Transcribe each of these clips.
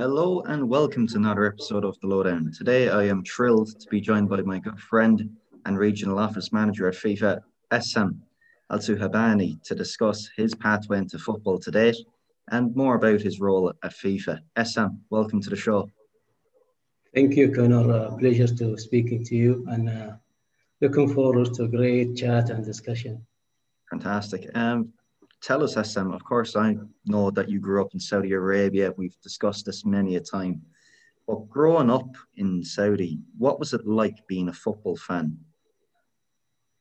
Hello and welcome to another episode of The Lowdown. Today I am thrilled to be joined by my good friend and regional office manager at FIFA, Essam Alsuhaibani, to discuss his pathway into football to date and more about his role at FIFA. Essam, welcome to the show. Thank you, Connor. Uh, pleasure to speaking to you and uh, looking forward to a great chat and discussion. Fantastic. Um, tell us, Essam, of course, I know that you grew up in Saudi Arabia. We've discussed this many a time. But growing up in Saudi, what was it like being a football fan?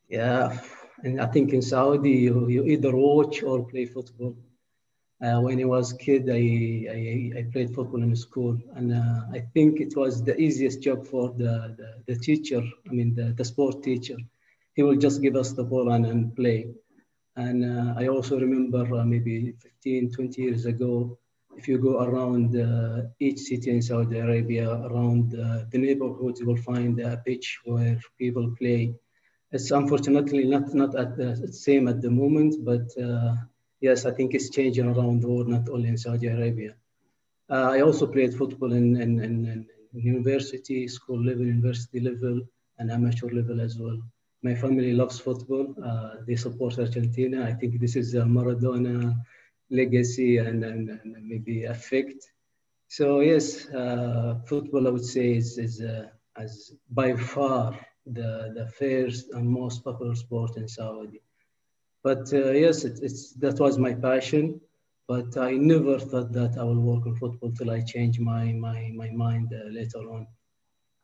Yeah, and I think in Saudi, you, you either watch or play football. Uh, when I was a kid, I, I, I, played football in school, and uh, I think it was the easiest job for the, the, the teacher, I mean, the, the sport teacher. He will just give us the ball and, and play. And uh, I also remember uh, maybe 15, 20 years ago, if you go around uh, each city in Saudi Arabia, around the neighborhoods, you will find a pitch where people play. It's unfortunately not, not at the same at the moment, but yes, I think it's changing around the world, not only in Saudi Arabia. Uh, I also played football in, in, in, in, university, school level, university level, and amateur level as well. My family loves football. Uh, they support Argentina. I think this is a Maradona legacy and, and, and maybe effect. So yes, uh, football I would say is, is uh, as by far the, the first and most popular sport in Saudi. But uh, yes, it, it's that was my passion. But I never thought that I will work in football till I change my my my mind uh, later on.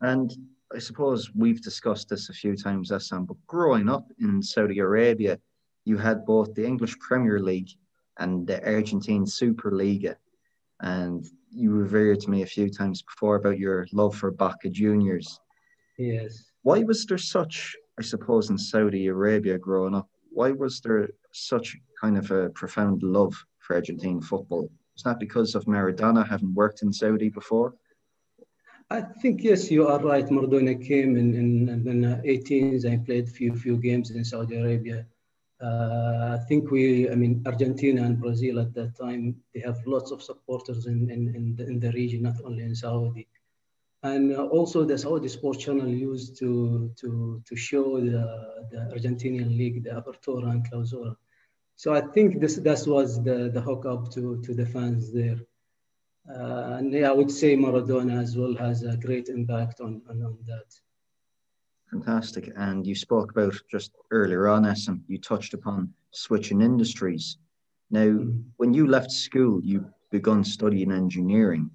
And I suppose we've discussed this a few times, Essam, but growing up in Saudi Arabia, you had both the English Premier League and the Argentine Superliga. And you revered to me a few times before about your love for Boca Juniors. Yes. Why was there such, I suppose, in Saudi Arabia growing up, why was there such kind of a profound love for Argentine football? Is that because of Maradona having worked in Saudi before? I think yes, you are right. Maradona came in in, in the 18s and played few few games in Saudi Arabia. Uh, I think we, I mean, Argentina and Brazil at that time, they have lots of supporters in in, in, the, in the region, not only in Saudi and also the Saudi Sports Channel used to to to show the, the Argentinian league, the Apertura and Clausura. So I think this that was the the hookup to to the fans there. Uh, and yeah, I would say Maradona as well has a great impact on, on, on that. Fantastic. And you spoke about just earlier on, Essam, you touched upon switching industries. Now, mm-hmm. when you left school, you begun studying engineering.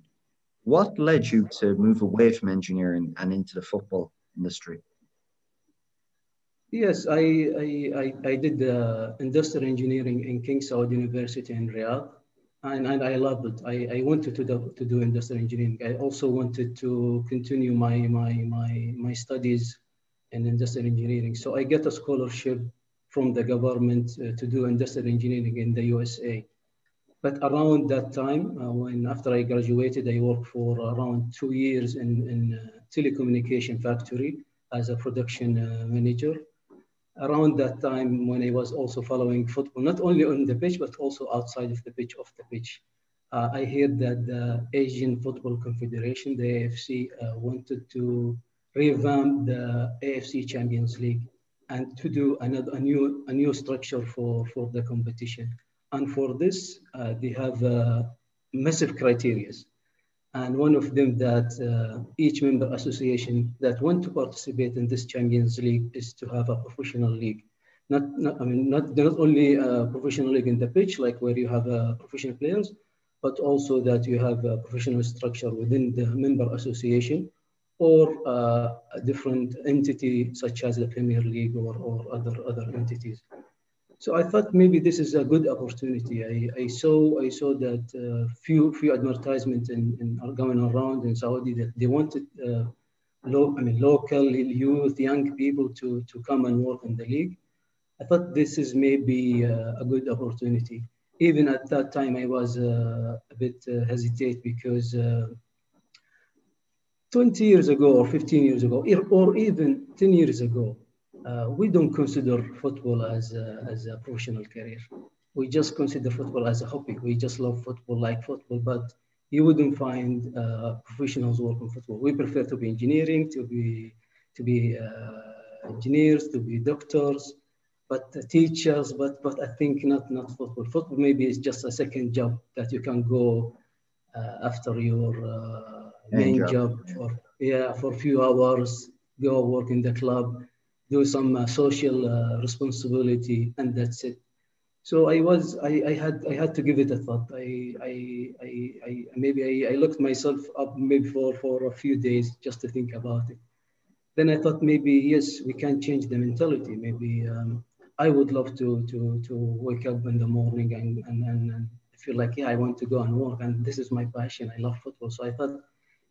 What led you to move away from engineering and into the football industry? Yes, I, I, I, I did uh, industrial engineering in King Saud University in Riyadh, and, and I loved it. I, I wanted to do, to do industrial engineering. I also wanted to continue my, my, my, my studies in industrial engineering. So I get a scholarship from the government uh, to do industrial engineering in the USA. But around that time, uh, when after I graduated, I worked for around two years in, in telecommunication factory as a production uh, manager. Around that time, when I was also following football, not only on the pitch, but also outside of the pitch, off the pitch, uh, I heard that the Asian Football Confederation, the AFC, uh, wanted to revamp the AFC Champions League and to do another a new a new structure for for the competition. And for this, uh, they have uh, massive criteria. And one of them that uh, each member association that want to participate in this Champions League is to have a professional league. Not, not I mean, not, not only a professional league in the pitch, like where you have uh, professional players, but also that you have a professional structure within the member association or uh, a different entity such as the Premier League or, or other, other entities. So I thought maybe this is a good opportunity. I, I saw I saw that uh, few few advertisements in, in, are going around in Saudi that they wanted uh, low, I mean local youth, young people to to come and work in the league. I thought this is maybe uh, a good opportunity. Even at that time, I was uh, a bit uh, hesitate because uh, 20 years ago or 15 years ago, or even 10 years ago, uh, we don't consider football as a, as a professional career. We just consider football as a hobby. We just love football like football, but you wouldn't find uh, professionals working football. We prefer to be engineering, to be to be uh, engineers, to be doctors, but teachers. But but I think not not football. Football maybe is just a second job that you can go uh, after your uh, main job. job for yeah for a few hours. Go work in the club, do some uh, social responsibility, and that's it so I was, I, I had, I had to give it a thought. I, I, I, I maybe I, I looked myself up maybe for, for a few days just to think about it. Then I thought maybe, yes, we can change the mentality. Maybe um, I would love to, to, to wake up in the morning and, and, and feel like, yeah, I want to go and work and this is my passion. I love football. So I thought,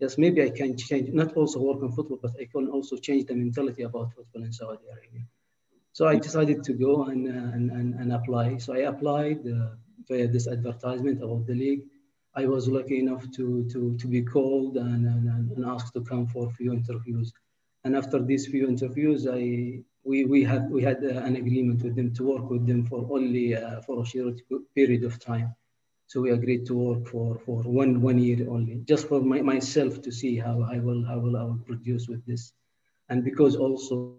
yes, maybe I can change, not also work on football, but I can also change the mentality about football in Saudi Arabia. So I decided to go and, and, and, and apply. So I applied uh, via this advertisement about the league. I was lucky enough to, to, to be called and, and, and asked to come for a few interviews. And after these few interviews, I, we, we, had, we had uh, an agreement with them to work with them for only uh, for a short period of time. So we agreed to work for, for one, one year only, just for my, myself to see how I will, how will I will produce with this. And because also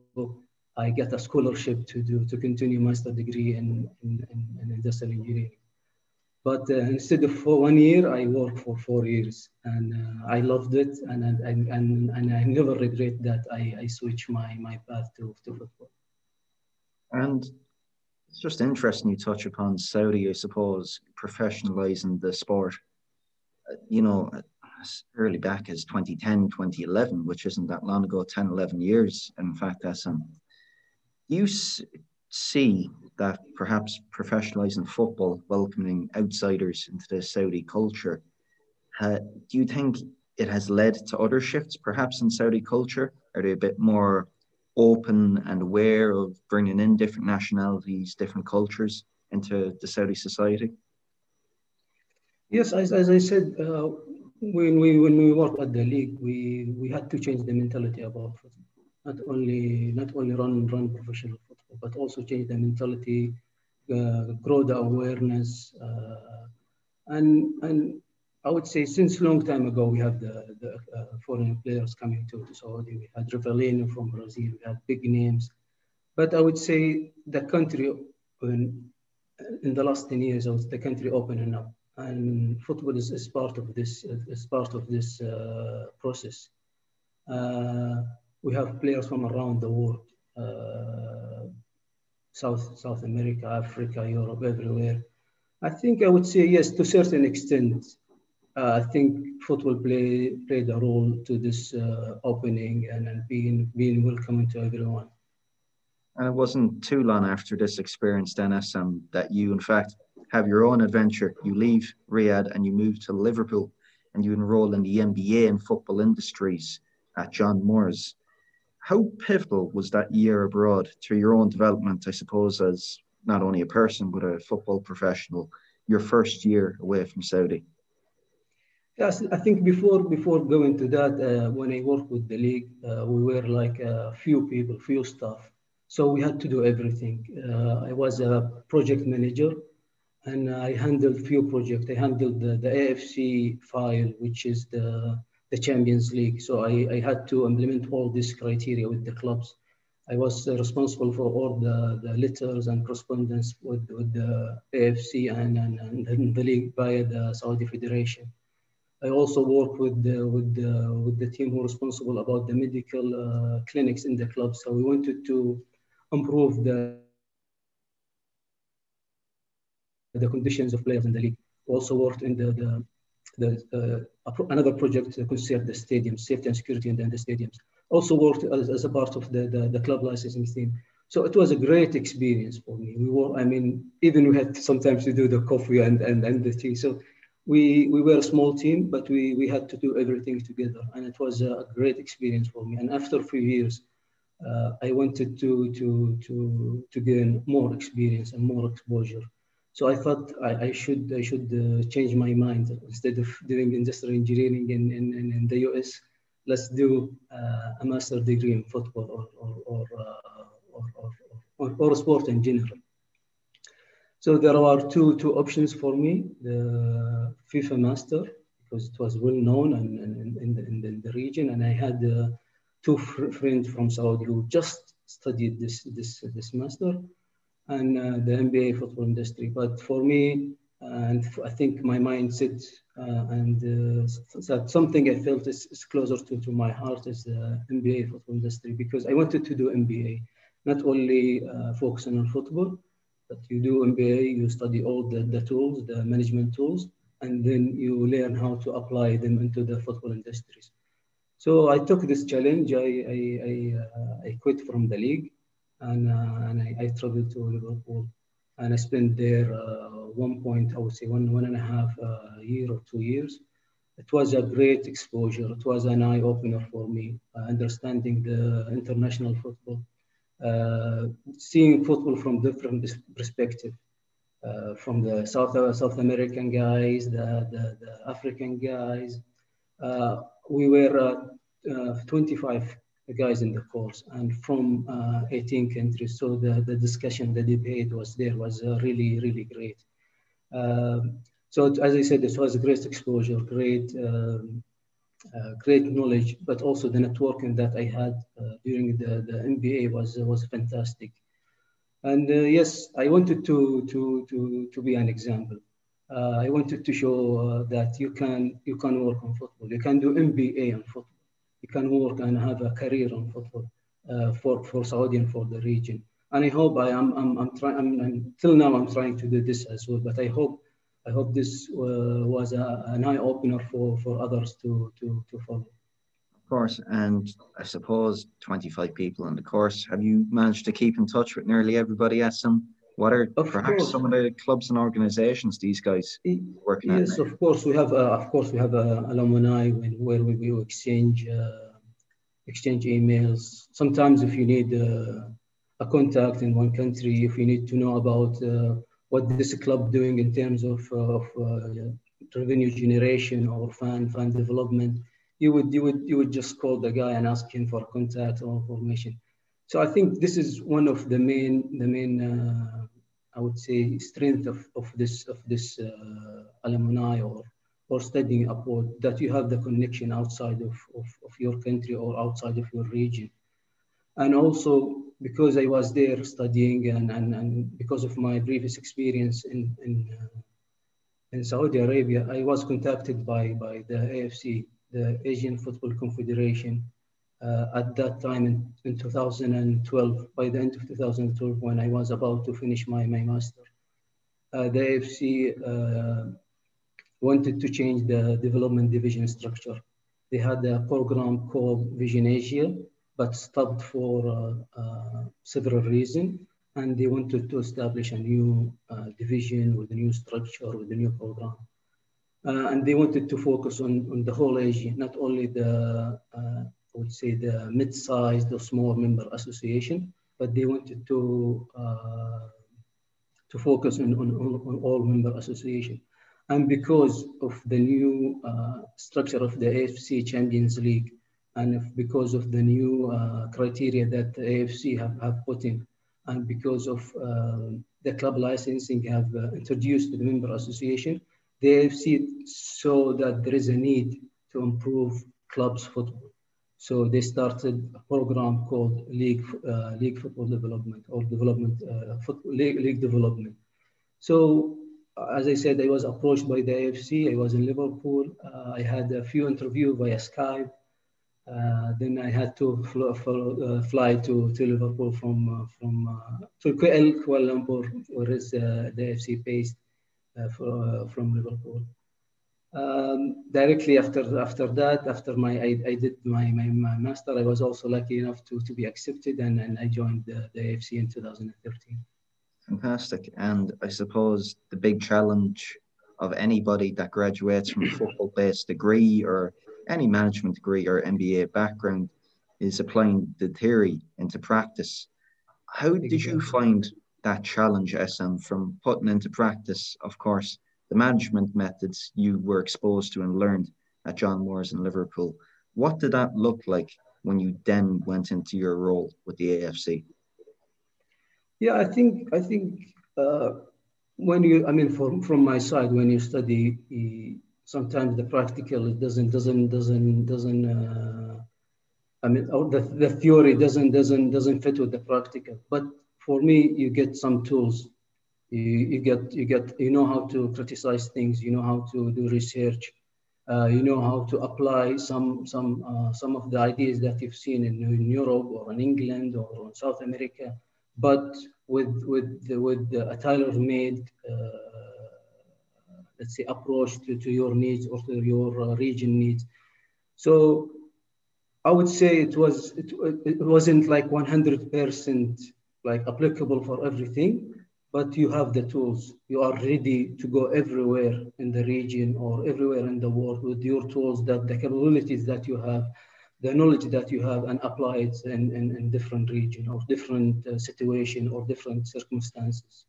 I get a scholarship to do to continue master degree in, in, in industrial engineering. But uh, instead of for one year, I worked for four years, and uh, I loved it, and and, and and I never regret that I, I switched my my path to, to football. And it's just interesting you touch upon Saudi, I suppose, professionalizing the sport. Uh, you know, as early back as 2010, 2011, which isn't that long ago, 10, 11 years. In fact, that's um, you see that perhaps professionalizing football, welcoming outsiders into the Saudi culture, uh, do you think it has led to other shifts perhaps in Saudi culture? Are they a bit more open and aware of bringing in different nationalities, different cultures into the Saudi society? Yes, as, as I said, uh, when we when we work at the league, we we had to change the mentality about football not only not only run run professional football, but also change the mentality, uh, grow the awareness, uh, and and I would say since a long time ago we have the the uh, foreign players coming to, Saudi. We had Rivellino from Brazil. We had big names, but I would say the country in, in the last ten years, the country opening up, and football is, is part of this is part of this uh, process. Uh, we have players from around the world, uh, South, South America, Africa, Europe, everywhere. I think I would say yes, to a certain extent. Uh, I think football play, played a role to this uh, opening and, and being, being welcoming to everyone. And it wasn't too long after this experience, then, Essam, that you, in fact, have your own adventure. You leave Riyadh and you move to Liverpool and you enroll in the MBA in football industries at John Moores how pivotal was that year abroad to your own development, I suppose, as not only a person but a football professional, your first year away from Saudi? Yes, I think before before going to that, uh, when I worked with the league, uh, we were like a few people, few staff. So we had to do everything. Uh, I was a project manager, and I handled few projects. I handled the, the AFC file, which is the the Champions League. So I, I had to implement all these criteria with the clubs. I was uh, responsible for all the, the letters and correspondence with, with the AFC and, and, and the league via the Saudi Federation. I also work with the, with the, with the team who are responsible about the medical uh, clinics in the club. So we wanted to improve the the conditions of players in the league. We also worked in the, the the, uh, another project concerned the stadiums, safety and security in the, in the stadiums. Also worked as, as, a part of the, the, the, club licensing team. So it was a great experience for me. We were, I mean, even we had sometimes to do the coffee and, and, and the tea. So we, we were a small team, but we, we had to do everything together. And it was a great experience for me. And after a few years, uh, I wanted to, to, to, to gain more experience and more exposure. So I thought I, I should I should uh, change my mind instead of doing industrial engineering in, in, in, the US. Let's do uh, a master degree in football or or or, uh, or, or, or, or sport in general. So there are two two options for me: the FIFA master because it was well known and, and, in, the, in, the, region. And I had uh, two fr friends from Saudi who just studied this this this master and uh, the MBA football industry. But for me, and I think my mindset uh, and uh, that something I felt is, is, closer to, to my heart is the MBA football industry because I wanted to do MBA, not only uh, focusing on football, but you do MBA, you study all the, the tools, the management tools, and then you learn how to apply them into the football industries. So I took this challenge. I, I, I, uh, I quit from the league and, uh, and I, I traveled to Liverpool and I spent there uh, one point, I would say one, one and a half uh, year or two years. It was a great exposure. It was an eye opener for me, uh, understanding the international football, seeing football from different perspective. Uh, from the South South American guys, the, the, the African guys. Uh, we were 25 guys in the course and from uh, 18 countries. So the, the discussion, the debate was there, was uh, really, really great. Um, so as I said, this was a great exposure, great, um, uh, great knowledge, but also the networking that I had uh, during the, the MBA was, was fantastic. And uh, yes, I wanted to, to, to, to be an example. Uh, I wanted to show that you can, you can work on football. You can do MBA on football you can work and have a career on football uh, for, for Saudi and for the region. And I hope I am, I'm, I'm trying, I'm, I'm, till now I'm trying to do this as well, but I hope, I hope this uh, was a, an eye opener for, for others to, to, to follow. Of course, and I suppose 25 people in the course. Have you managed to keep in touch with nearly everybody at some what are of perhaps course. some of the clubs and organizations these guys working at? yes, of course, we have, uh, of course, we have uh, alumni when, where we, we exchange uh, exchange emails. Sometimes, if you need uh, a contact in one country, if you need to know about uh, what this club doing in terms of, of uh, revenue generation or fan fan development, you would you would you would just call the guy and ask him for contact or information. So I think this is one of the main the main uh, I would say strength of, of this of this uh, alumni or or studying abroad that you have the connection outside of, of, of, your country or outside of your region. And also because I was there studying and, and, and because of my previous experience in, in, uh, in Saudi Arabia, I was contacted by, by the AFC, the Asian Football Confederation, uh, at that time in, in 2012, by the end of 2012, when I was about to finish my, my master, uh, the AFC uh, wanted to change the development division structure. They had a program called Vision Asia, but stopped for uh, uh, several reasons. And they wanted to establish a new uh, division with a new structure, with a new program. and they wanted to focus on, on the whole Asia, not only the I would say the mid-sized or small member association, but they wanted to to focus on, on, on, all member association. And because of the new uh, structure of the AFC Champions League, and because of the new uh, criteria that the AFC have, have put in, and because of uh, the club licensing have uh, introduced to the member association, the AFC saw that there is a need to improve clubs football. So they started a program called League, uh, League Football Development or Development, uh, football, League, League Development. So as I said, I was approached by the AFC. I was in Liverpool. Uh, I had a few interviews via Skype. Uh, then I had to fl uh, fly to, to Liverpool from uh, from to Kuala Lumpur, where is the FC based for, from Liverpool um, directly after after that, after my I, I did my, my, my, master, I was also lucky enough to, to be accepted and, and I joined the, the AFC in 2013. Fantastic. And I suppose the big challenge of anybody that graduates from a football-based degree or any management degree or MBA background is applying the theory into practice. How did you find that challenge, Essam, from putting into practice, of course, the management methods you were exposed to and learned at John Moores in Liverpool. What did that look like when you then went into your role with the AFC? Yeah, I think I think uh, when you, I mean, from from my side, when you study sometimes the practical it doesn't doesn't doesn't doesn't uh, I mean the, the theory doesn't doesn't doesn't fit with the practical. But for me, you get some tools. You, you get you get you know how to criticize things. You know how to do research. Uh, you know how to apply some some uh, some of the ideas that you've seen in, in, Europe or in England or in South America, but with with the, with a tailor-made uh, let's say approach to, to your needs or to your uh, region needs. So I would say it was it, it wasn't like 100% like applicable for everything, but you have the tools. You are ready to go everywhere in the region or everywhere in the world with your tools, that the capabilities that you have, the knowledge that you have, and apply it in, in, in different region or different uh, situation or different circumstances.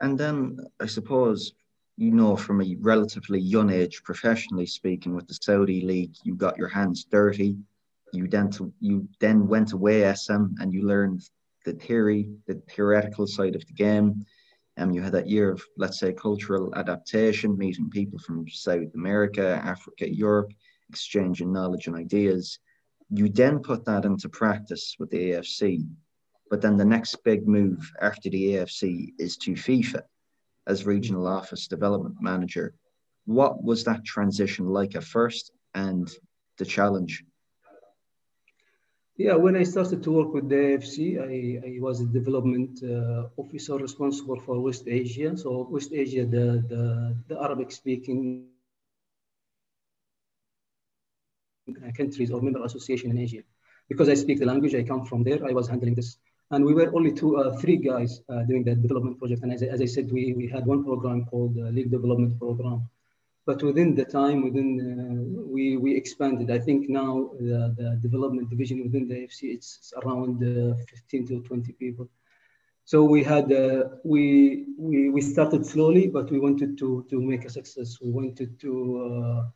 And then I suppose you know from a relatively young age, professionally speaking, with the Saudi league, you got your hands dirty. You then to, you then went away Essam and you learned the theory, the theoretical side of the game. And um, you had that year of, let's say, cultural adaptation, meeting people from South America, Africa, Europe, exchanging knowledge and ideas. You then put that into practice with the AFC. But then the next big move after the AFC is to FIFA as regional office development manager. What was that transition like at first and the challenge? Yeah, when I started to work with the AFC, I, I was a development uh, officer responsible for West Asia. So West Asia, the, the, the Arabic speaking countries or member association in Asia. Because I speak the language, I come from there, I was handling this and we were only two, uh, three guys uh, doing that development project. And as, as I said, we, we had one program called the League Development Program. But within the time, within uh, we, we expanded. I think now the, the development division within the AFC, it's around uh, 15 to 20 people. So we had, uh, we, we, we started slowly, but we wanted to, to make a success. We wanted to uh,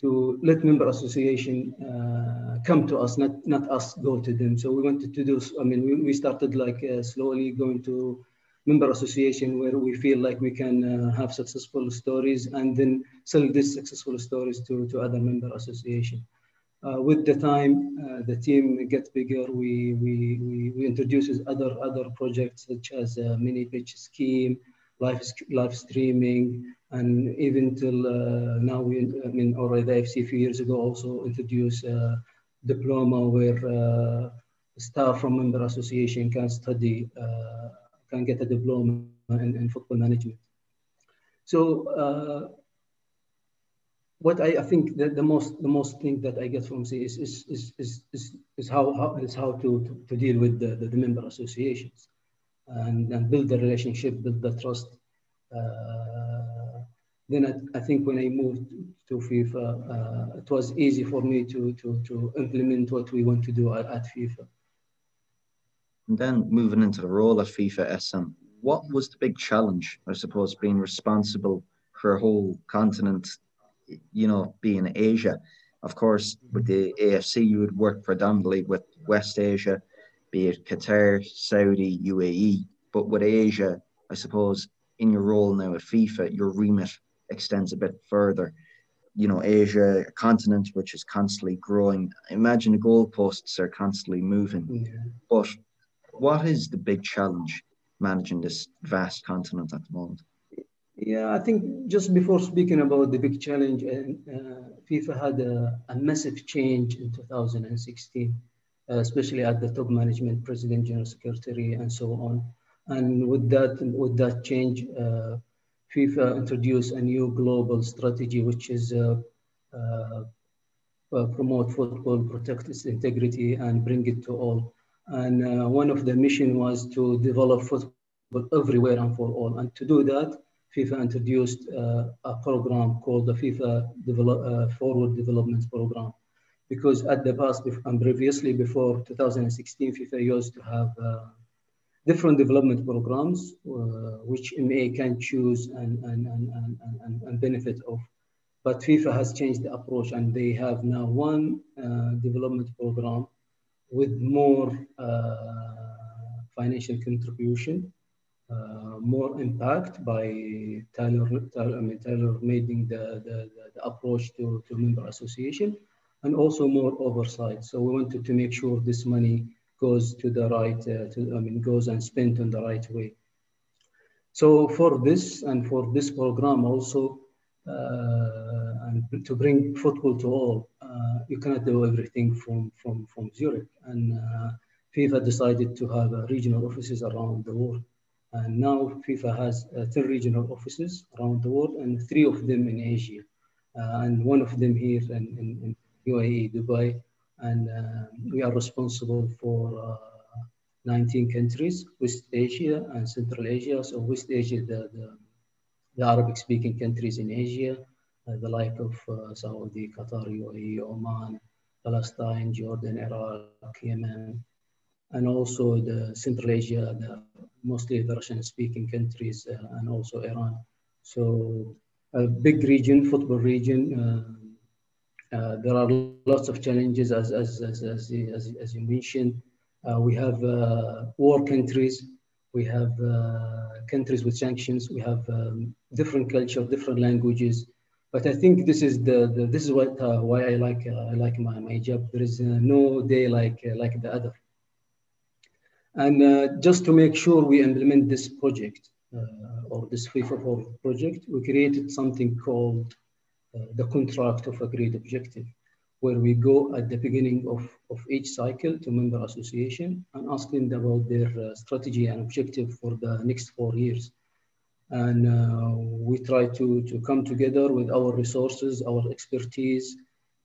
to let member association uh, come to us, not not us go to them. So we wanted to do. I mean, we, we started like uh, slowly going to member association where we feel like we can uh, have successful stories and then sell these successful stories to to other member association. Uh, with the time, uh, the team gets bigger. We we we, we introduce other other projects such as mini pitch scheme, live live streaming and even till uh, now, we, I mean, already AFC a few years ago also introduced a diploma where uh, staff from member association can study, uh, can get a diploma in, in football management. So uh, what I, I think the, the most the most thing that I get from C is is is is, is, is how, how is how to, to, to deal with the, the, the, member associations and, and build the relationship, build the trust. Uh, then I, I, think when I moved to FIFA, uh, it was easy for me to, to, to implement what we want to do at, at FIFA. And then moving into the role of FIFA Essam, what was the big challenge, I suppose, being responsible for a whole continent, you know, being Asia? Of course, with the AFC, you would work predominantly with West Asia, be it Qatar, Saudi, UAE. But with Asia, I suppose, in your role now at FIFA, your remit extends a bit further. You know, Asia, a continent which is constantly growing. Imagine the goalposts are constantly moving. Yeah. But what is the big challenge managing this vast continent at the moment? Yeah, I think just before speaking about the big challenge, uh, FIFA had a, a, massive change in 2016, uh, especially at the top management, president, general secretary, and so on. And with that, with that change, uh, FIFA introduced a new global strategy, which is uh, uh, uh, promote football, protect its integrity, and bring it to all. And uh, one of the mission was to develop football everywhere and for all. And to do that, FIFA introduced uh, a program called the FIFA uh, Forward Development Program. Because at the past and previously before 2016, FIFA used to have different development programs uh, which MA can choose and, and, and, and, and, benefit of. But FIFA has changed the approach and they have now one uh, development program with more uh, financial contribution uh, more impact by tailor, tailor, I mean, tailor making the, the, the, approach to, to member association and also more oversight. So we wanted to make sure this money goes to the right, uh, to, I mean, goes and spent in the right way. So for this and for this program also, uh, and to bring football to all, uh, you cannot do everything from, from, from Zurich. And uh, FIFA decided to have regional offices around the world. And now FIFA has uh, 10 regional offices around the world and three of them in Asia. Uh, and one of them here in, in UAE, Dubai. And uh, we are responsible for 19 countries, West Asia and Central Asia. So West Asia, the, the, the Arabic speaking countries in Asia, uh, the like of uh, Saudi, Qatar, UAE, Oman, Palestine, Jordan, Iraq, Yemen, and also the Central Asia, the, mostly the Russian speaking countries, uh, and also Iran. So a big region, football region. Uh, there are lots of challenges as, as, as, as, as, as you mentioned. Uh, we have uh, war countries, we have uh, countries with sanctions, we have um, different culture, different languages. But I think this is the, the this is what uh, why I like I like my, my job. There is no day like like the other. And just to make sure we implement this project or this FIFA Forward project, we created something called the contract of a agreed objective where we go at the beginning of, of each cycle to member association and ask them about their uh, strategy and objective for the next four years. And uh, we try to, to come together with our resources, our expertise,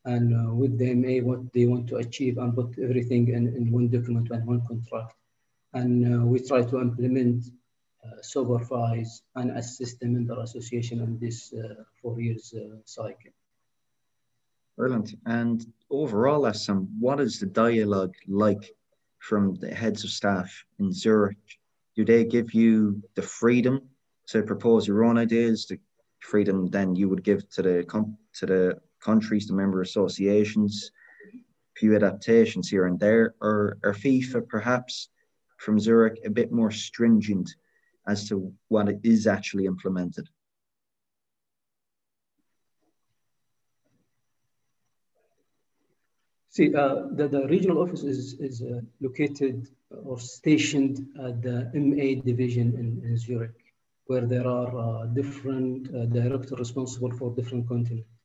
and uh, with them, a, what they want to achieve and put everything in, in one document and one contract. And uh, we try to implement, uh, supervise, and assist the member association in this uh, four years cycle. Brilliant. And overall, Essam, what is the dialogue like from the heads of staff in Zurich? Do they give you the freedom to propose your own ideas, the freedom then you would give to the to the countries, the member associations, a few adaptations here and there, or are FIFA perhaps from Zurich a bit more stringent as to what is actually implemented? See, uh, the, the regional office is, is uh, located or stationed at the MA division in, in Zurich, where there are uh, different uh, directors responsible for different continents.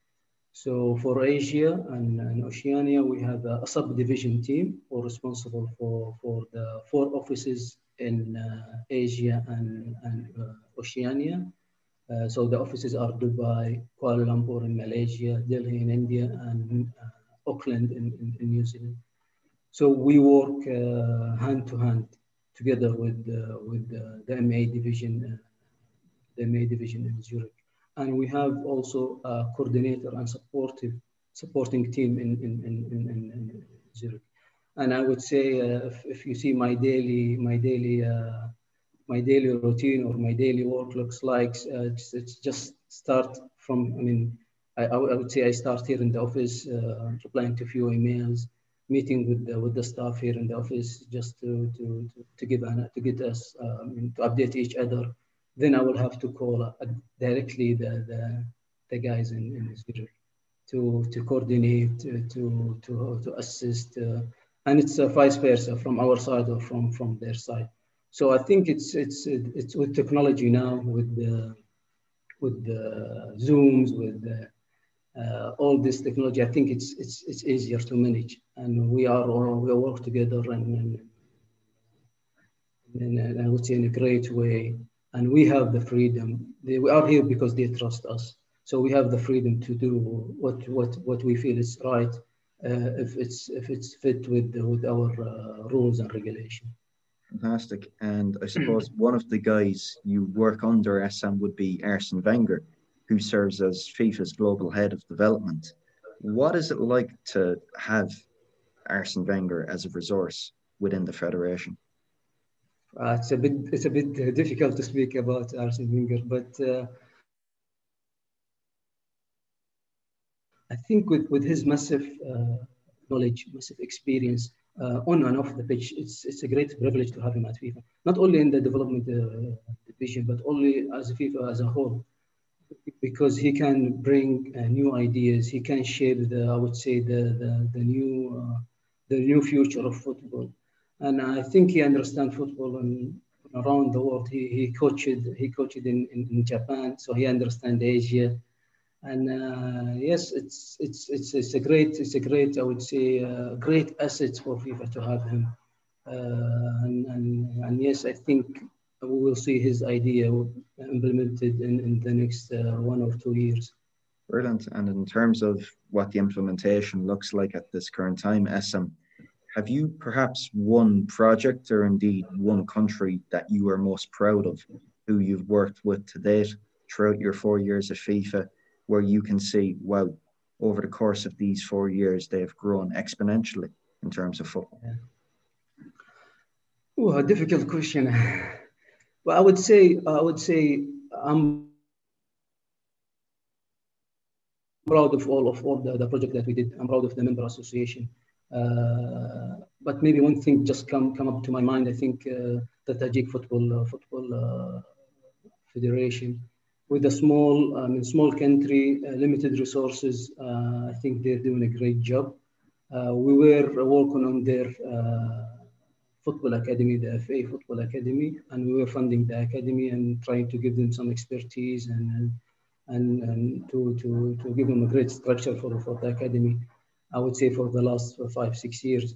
So for Asia and, and Oceania, we have a, a subdivision team who are responsible for, for the four offices in uh, Asia and, and uh, Oceania. so the offices are Dubai, Kuala Lumpur in Malaysia, Delhi in India, and Auckland in, in, in New Zealand. So we work uh, hand to hand together with uh, with the MA division, uh, the MA division in Zurich, and we have also a coordinator and supportive supporting team in in, in, in, in Zurich. And I would say, uh, if, if you see my daily my daily uh, my daily routine or my daily work looks like, uh, it's, it's just start from I mean I, I, would say I start here in the office, uh, replying to a few emails, meeting with the, with the staff here in the office just to to to, to give an, to get us um, to update each other. Then I will have to call uh, directly the, the the guys in in Zurich to to coordinate to to to, to assist, uh, and it's uh, vice versa from our side or from from their side. So I think it's it's it's with technology now with the with the zooms with the uh, all this technology, I think it's it's it's easier to manage, and we are all, we work together and, and, and, and I would say in a great way, and we have the freedom. They, we are here because they trust us, so we have the freedom to do what what what we feel is right, uh, if it's if it's fit with with our uh, rules and regulation. Fantastic, and I suppose one of the guys you work under Essam would be Arsene Wenger who serves as FIFA's global head of development. What is it like to have Arsene Wenger as a resource within the federation? Uh, it's a bit it's a bit difficult to speak about Arsene Wenger, but uh, I think with with his massive uh, knowledge, massive experience, uh, on and off the pitch. It's it's a great privilege to have him at FIFA. Not only in the development uh, division, but only as FIFA as a whole, because he can bring uh, new ideas. He can shape the I would say the the, the new the new future of football. And I think he understands football and around the world. He, he coached he coached in, in, in Japan, so he understands Asia and uh, yes, it's, it's it's it's a great it's a great I would say uh, great asset for FIFA to have him. Uh, and, and, and yes, I think we will see his idea implemented in, in the next uh, one or two years. Brilliant. And in terms of what the implementation looks like at this current time, Essam, have you perhaps one project or indeed one country that you are most proud of, who you've worked with to date throughout your four years at FIFA? where you can see, wow, over the course of these four years, they've grown exponentially in terms of football? Oh, a difficult question. well, I would say, I would say, I'm proud of all of all the, the project that we did. I'm proud of the member association. Uh, but maybe one thing just come come up to my mind. I think uh, the Tajik football uh, football federation with a small, um, small country, limited resources, I think they're doing a great job. We were working on their football academy, the FA Football Academy, and we were funding the academy and trying to give them some expertise and and, and to, to, to give them a great structure for, for the academy. I would say for the last five, six years.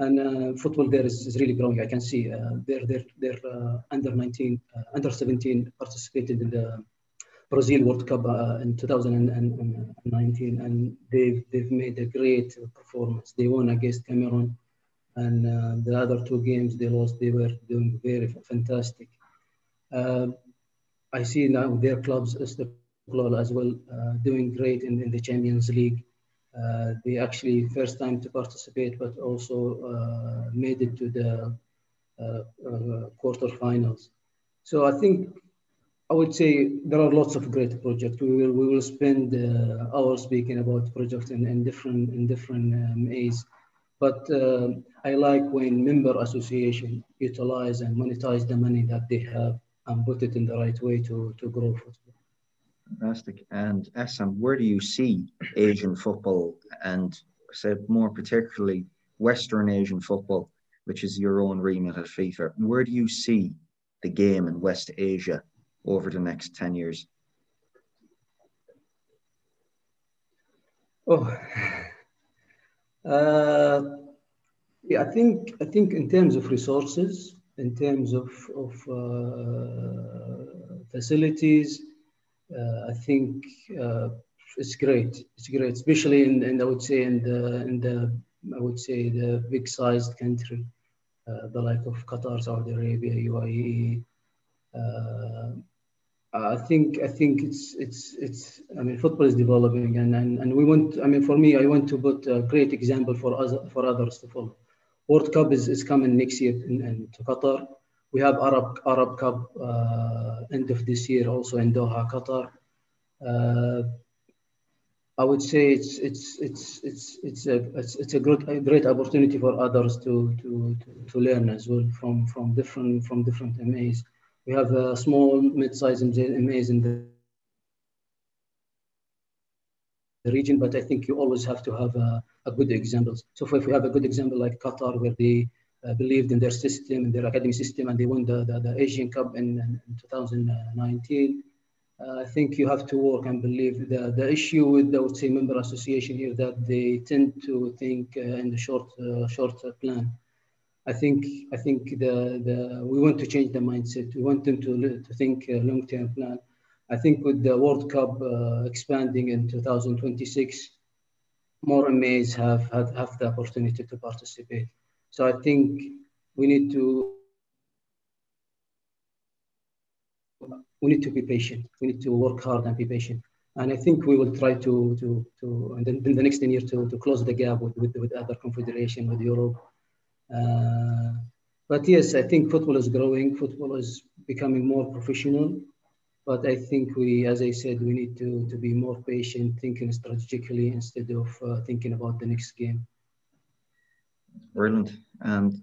and uh, football there is, is, really growing. I can see uh, they're they're they're uh, under 19, uh, under 17 participated in the Brazil World Cup uh, in 2019, and they've they've made a great performance. They won against Cameroon, and uh, the other two games they lost. They were doing very fantastic. I see now their clubs, As well, doing great in, in the Champions League. Uh, they actually first time to participate, but also uh, made it to the uh, quarterfinals. So I think I would say there are lots of great projects. We will we will spend uh, hours speaking about projects in, in different in different um, ways. But uh, I like when member association utilize and monetize the money that they have and put it in the right way to to grow football. Fantastic. And Essam, where do you see Asian football and said more particularly Western Asian football, which is your own remit at FIFA? Where do you see the game in West Asia over the next 10 years? Oh, uh, yeah, I think I think in terms of resources, in terms of of uh, facilities, I think uh, it's great. It's great, especially in, in I would say in the in the I would say the big sized country, uh, the like of Qatar, Saudi Arabia, UAE. I think I think it's it's it's I mean football is developing and, and and we want I mean for me I want to put a great example for us for others to follow. World Cup is, is coming next year in, in to Qatar. We have Arab Arab Cup uh, end of this year also in Doha, Qatar. Uh, I would say it's it's it's it's it's a it's, it's a great a great opportunity for others to, to to to learn as well from from different from different MAs. We have a small mid-sized MAs in the the region, but I think you always have to have a, a good examples. So if we have a good example like Qatar, where they uh, believed in their system, in their academy system, and they won the, the, the Asian Cup in, in 2019. Uh, I think you have to work and believe. The, the issue with, the, I would say, member association here that they tend to think uh, in the short, uh, short plan. I think I think the, the we want to change the mindset. We want them to, to think long-term plan. I think with the World Cup uh, expanding in 2026, more MAs have, have, have the opportunity to participate. So I think we need to we need to be patient. We need to work hard and be patient. And I think we will try to to to in the next 10 years to, to close the gap with, with, with other confederation with Europe. Uh, but yes, I think football is growing. Football is becoming more professional. But I think we, as I said, we need to, to be more patient, thinking strategically instead of uh, thinking about the next game. Brilliant. And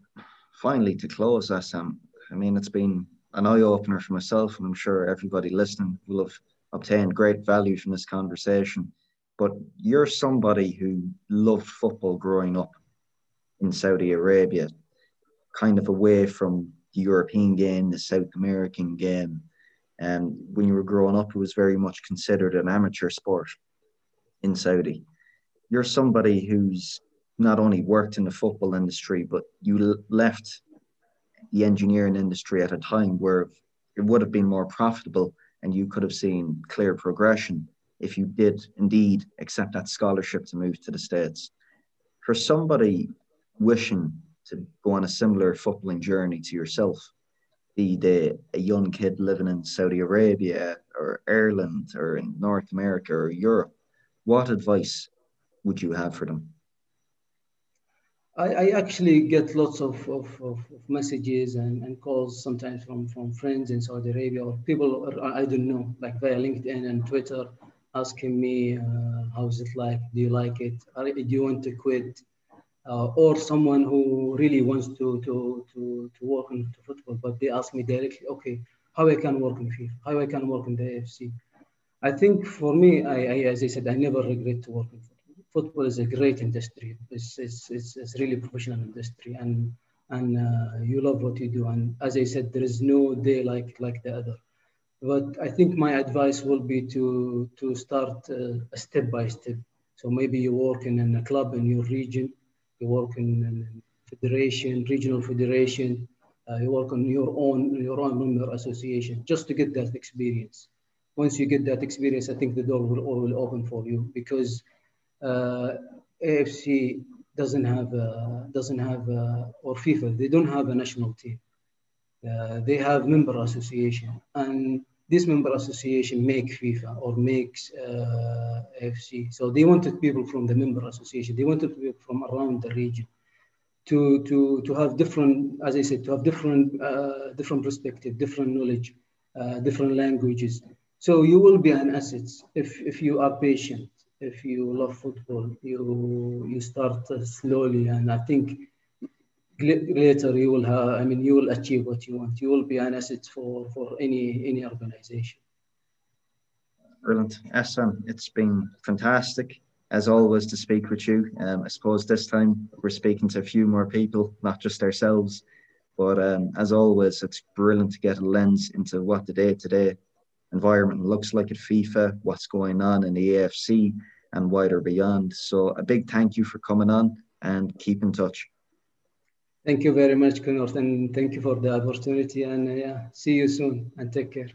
finally, to close, Essam, I mean, it's been an eye opener for myself, and I'm sure everybody listening will have obtained great value from this conversation. But you're somebody who loved football growing up in Saudi Arabia, kind of away from the European game, the South American game. And when you were growing up, it was very much considered an amateur sport in Saudi. You're somebody who's not only worked in the football industry, but you left the engineering industry at a time where it would have been more profitable and you could have seen clear progression if you did indeed accept that scholarship to move to the States. For somebody wishing to go on a similar footballing journey to yourself, be they a young kid living in Saudi Arabia or Ireland or in North America or Europe, what advice would you have for them? I, I actually get lots of, of, of, messages and, and calls sometimes from, from friends in Saudi Arabia or people I don't know, like via LinkedIn and Twitter, asking me, uh, how's it like? Do you like it? Do you want to quit? Uh, or someone who really wants to, to, to, to work in football, but they ask me directly, okay, how I can work in FIFA, how I can work in the AFC. I think for me, I, I as I said, I never regret to work in football football is a great industry. It's, it's, it's, it's really professional industry and, and uh, you love what you do. And as I said, there is no day like, like the other. But I think my advice will be to, to start uh, step by step. So maybe you work in, in a club in your region, you work in, in federation, regional federation, uh, you work on your own, your own member association, just to get that experience. Once you get that experience, I think the door will, will open for you because AFC doesn't have a, doesn't have a, or FIFA they don't have a national team. Uh, they have member association, and this member association make FIFA or makes uh, AFC. So they wanted people from the member association. They wanted people from around the region to to to have different, as I said, to have different uh, different perspective, different knowledge, uh, different languages. So you will be an asset if if you are patient if you love football, you you start slowly, and I think later you will have. I mean, you will achieve what you want. You will be an asset for for any any organization. Brilliant, Essam. It's been fantastic as always to speak with you. Um, I suppose this time we're speaking to a few more people, not just ourselves. But um, as always, it's brilliant to get a lens into what the day to day environment looks like at FIFA, what's going on in the AFC, and wider beyond. So, a big thank you for coming on and keep in touch. Thank you very much, Connor, and thank you for the opportunity. And uh, yeah, see you soon and take care.